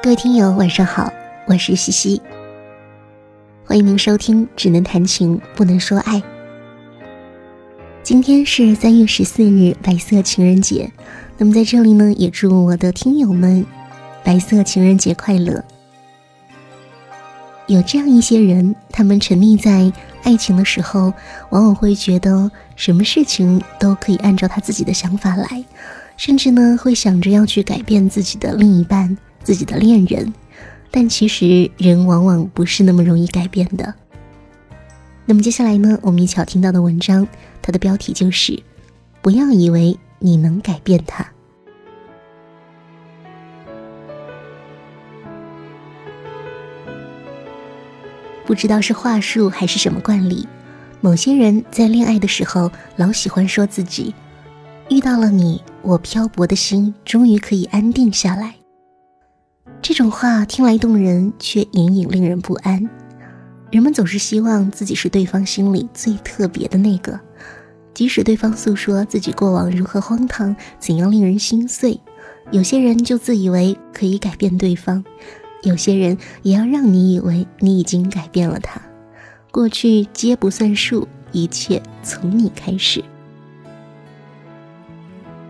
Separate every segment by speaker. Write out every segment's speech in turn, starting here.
Speaker 1: 各位听友，晚上好，我是西西，欢迎您收听《只能谈情不能说爱》。今天是三月十四日，白色情人节。那么在这里呢，也祝我的听友们白色情人节快乐。有这样一些人，他们沉溺在爱情的时候，往往会觉得什么事情都可以按照他自己的想法来，甚至呢会想着要去改变自己的另一半、自己的恋人。但其实人往往不是那么容易改变的。那么接下来呢，我们一起要听到的文章，它的标题就是“不要以为你能改变他”。不知道是话术还是什么惯例，某些人在恋爱的时候老喜欢说自己遇到了你，我漂泊的心终于可以安定下来。这种话听来动人，却隐隐令人不安。人们总是希望自己是对方心里最特别的那个，即使对方诉说自己过往如何荒唐，怎样令人心碎，有些人就自以为可以改变对方。有些人也要让你以为你已经改变了他，过去皆不算数，一切从你开始。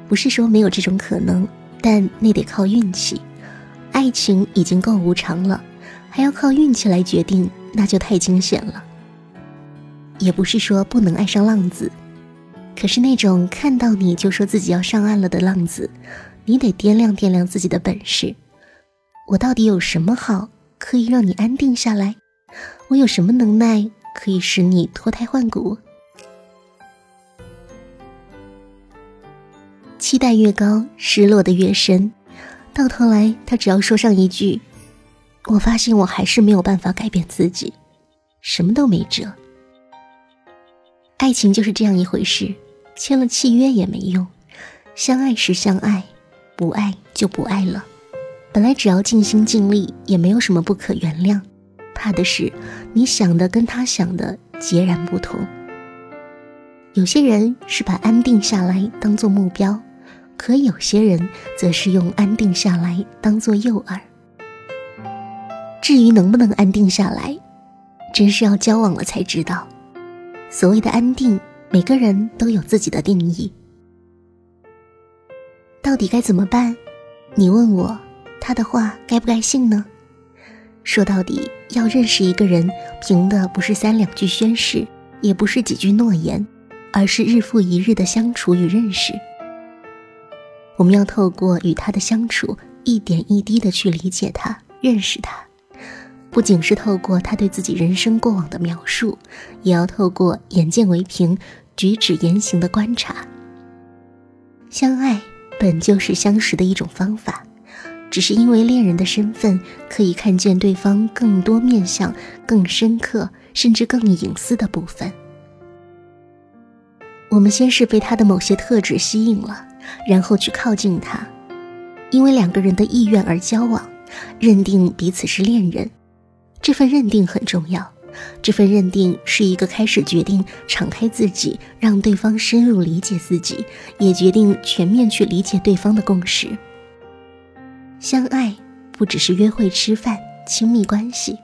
Speaker 1: 不是说没有这种可能，但那得靠运气。爱情已经够无常了，还要靠运气来决定，那就太惊险了。也不是说不能爱上浪子，可是那种看到你就说自己要上岸了的浪子，你得掂量掂量自己的本事。我到底有什么好可以让你安定下来？我有什么能耐可以使你脱胎换骨？期待越高，失落的越深。到头来，他只要说上一句：“我发现我还是没有办法改变自己，什么都没辙。”爱情就是这样一回事，签了契约也没用。相爱时相爱，不爱就不爱了。本来只要尽心尽力，也没有什么不可原谅。怕的是你想的跟他想的截然不同。有些人是把安定下来当做目标，可有些人则是用安定下来当做诱饵。至于能不能安定下来，真是要交往了才知道。所谓的安定，每个人都有自己的定义。到底该怎么办？你问我。他的话该不该信呢？说到底，要认识一个人，凭的不是三两句宣誓，也不是几句诺言，而是日复一日的相处与认识。我们要透过与他的相处，一点一滴的去理解他、认识他，不仅是透过他对自己人生过往的描述，也要透过眼见为凭、举止言行的观察。相爱本就是相识的一种方法。只是因为恋人的身份，可以看见对方更多面相、更深刻，甚至更隐私的部分。我们先是被他的某些特质吸引了，然后去靠近他，因为两个人的意愿而交往，认定彼此是恋人。这份认定很重要，这份认定是一个开始决定敞开自己，让对方深入理解自己，也决定全面去理解对方的共识。相爱不只是约会、吃饭、亲密关系，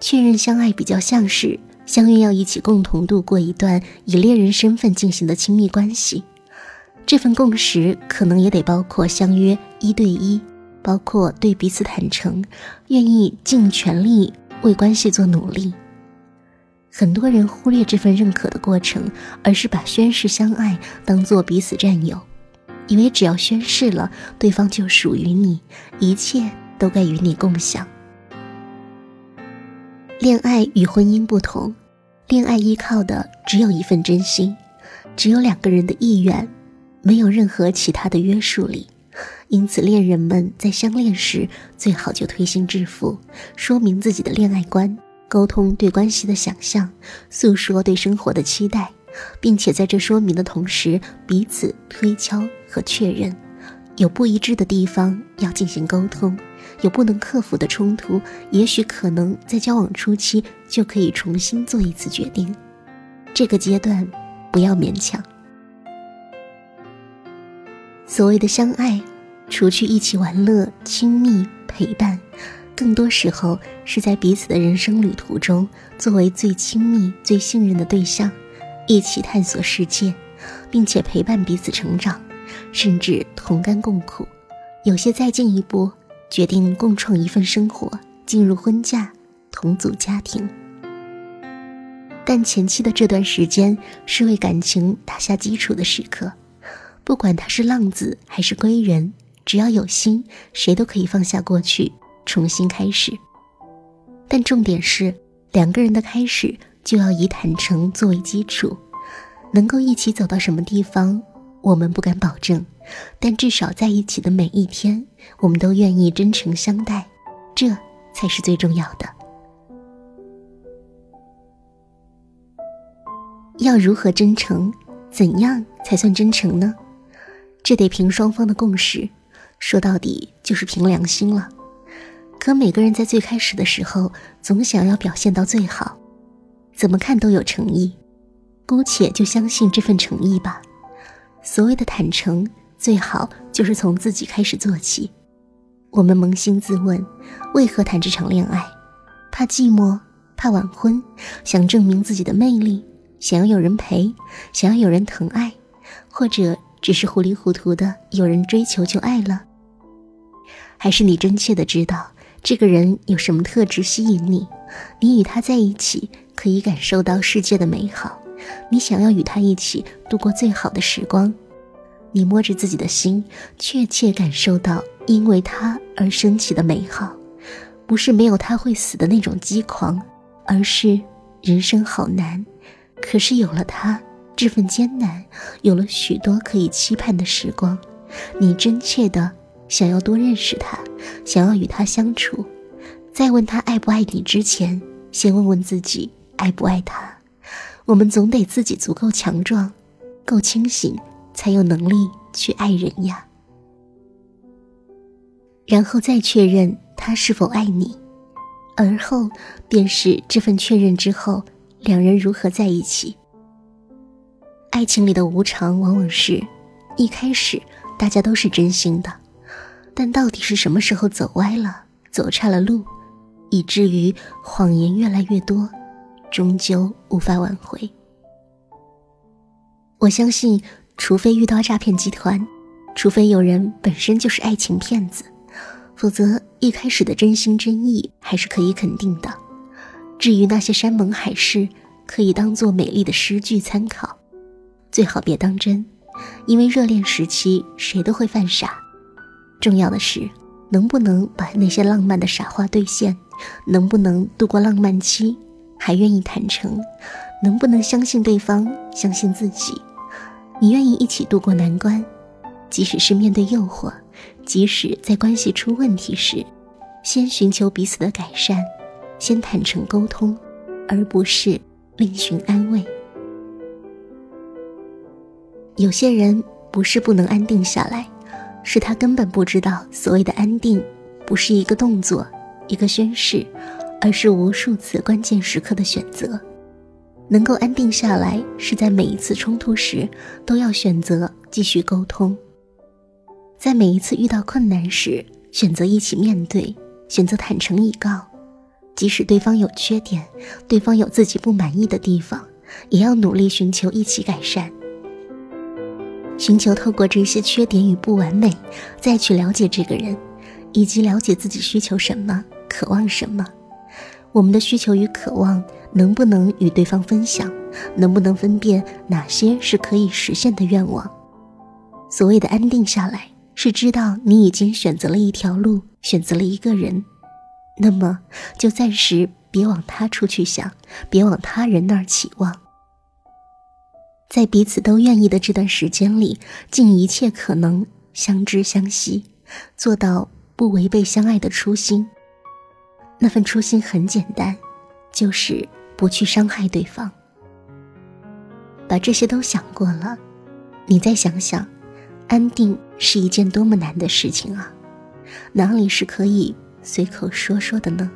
Speaker 1: 确认相爱比较像是相约要一起共同度过一段以恋人身份进行的亲密关系。这份共识可能也得包括相约一对一，包括对彼此坦诚，愿意尽全力为关系做努力。很多人忽略这份认可的过程，而是把宣誓相爱当做彼此占有。以为只要宣誓了，对方就属于你，一切都该与你共享。恋爱与婚姻不同，恋爱依靠的只有一份真心，只有两个人的意愿，没有任何其他的约束力。因此，恋人们在相恋时最好就推心置腹，说明自己的恋爱观，沟通对关系的想象，诉说对生活的期待。并且在这说明的同时，彼此推敲和确认，有不一致的地方要进行沟通，有不能克服的冲突，也许可能在交往初期就可以重新做一次决定。这个阶段不要勉强。所谓的相爱，除去一起玩乐、亲密、陪伴，更多时候是在彼此的人生旅途中，作为最亲密、最信任的对象，一起探索世界，并且陪伴彼此成长，甚至同甘共苦。有些再进一步，决定共创一份生活，进入婚嫁，同组家庭。但前期的这段时间是为感情打下基础的时刻，不管他是浪子还是归人，只要有心，谁都可以放下过去，重新开始。但重点是，两个人的开始就要以坦诚作为基础，能够一起走到什么地方，我们不敢保证，但至少在一起的每一天，我们都愿意真诚相待，这才是最重要的。要如何真诚？怎样才算真诚呢？这得凭双方的共识，说到底就是凭良心了。可每个人在最开始的时候，总想要表现到最好，怎么看都有诚意，姑且就相信这份诚意吧。所谓的坦诚，最好就是从自己开始做起。我们扪心自问，为何谈这场恋爱？怕寂寞，怕晚婚，想证明自己的魅力。想要有人陪，想要有人疼爱，或者只是糊里糊涂的有人追求就爱了，还是你真切的知道这个人有什么特质吸引你？你与他在一起可以感受到世界的美好，你想要与他一起度过最好的时光，你摸着自己的心，确切感受到因为他而升起的美好，不是没有他会死的那种激狂，而是人生好难。可是有了他，这份艰难有了许多可以期盼的时光。你真切的想要多认识他，想要与他相处。在问他爱不爱你之前，先问问自己爱不爱他。我们总得自己足够强壮，够清醒，才有能力去爱人呀。然后再确认他是否爱你，而后便是这份确认之后。两人如何在一起？爱情里的无常，往往是一开始大家都是真心的，但到底是什么时候走歪了、走岔了路，以至于谎言越来越多，终究无法挽回。我相信，除非遇到诈骗集团，除非有人本身就是爱情骗子，否则一开始的真心真意还是可以肯定的。至于那些山盟海誓，可以当做美丽的诗句参考，最好别当真，因为热恋时期谁都会犯傻。重要的是，能不能把那些浪漫的傻话兑现，能不能度过浪漫期，还愿意坦诚，能不能相信对方，相信自己，你愿意一起度过难关，即使是面对诱惑，即使在关系出问题时，先寻求彼此的改善。先坦诚沟通，而不是另寻安慰。有些人不是不能安定下来，是他根本不知道所谓的安定，不是一个动作、一个宣誓，而是无数次关键时刻的选择。能够安定下来，是在每一次冲突时都要选择继续沟通，在每一次遇到困难时选择一起面对，选择坦诚以告。即使对方有缺点，对方有自己不满意的地方，也要努力寻求一起改善。寻求透过这些缺点与不完美，再去了解这个人，以及了解自己需求什么，渴望什么。我们的需求与渴望能不能与对方分享？能不能分辨哪些是可以实现的愿望？所谓的安定下来，是知道你已经选择了一条路，选择了一个人。那么，就暂时别往他处去想，别往他人那儿期望。在彼此都愿意的这段时间里，尽一切可能相知相惜，做到不违背相爱的初心。那份初心很简单，就是不去伤害对方。把这些都想过了，你再想想，安定是一件多么难的事情啊！哪里是可以？随口说说的呢。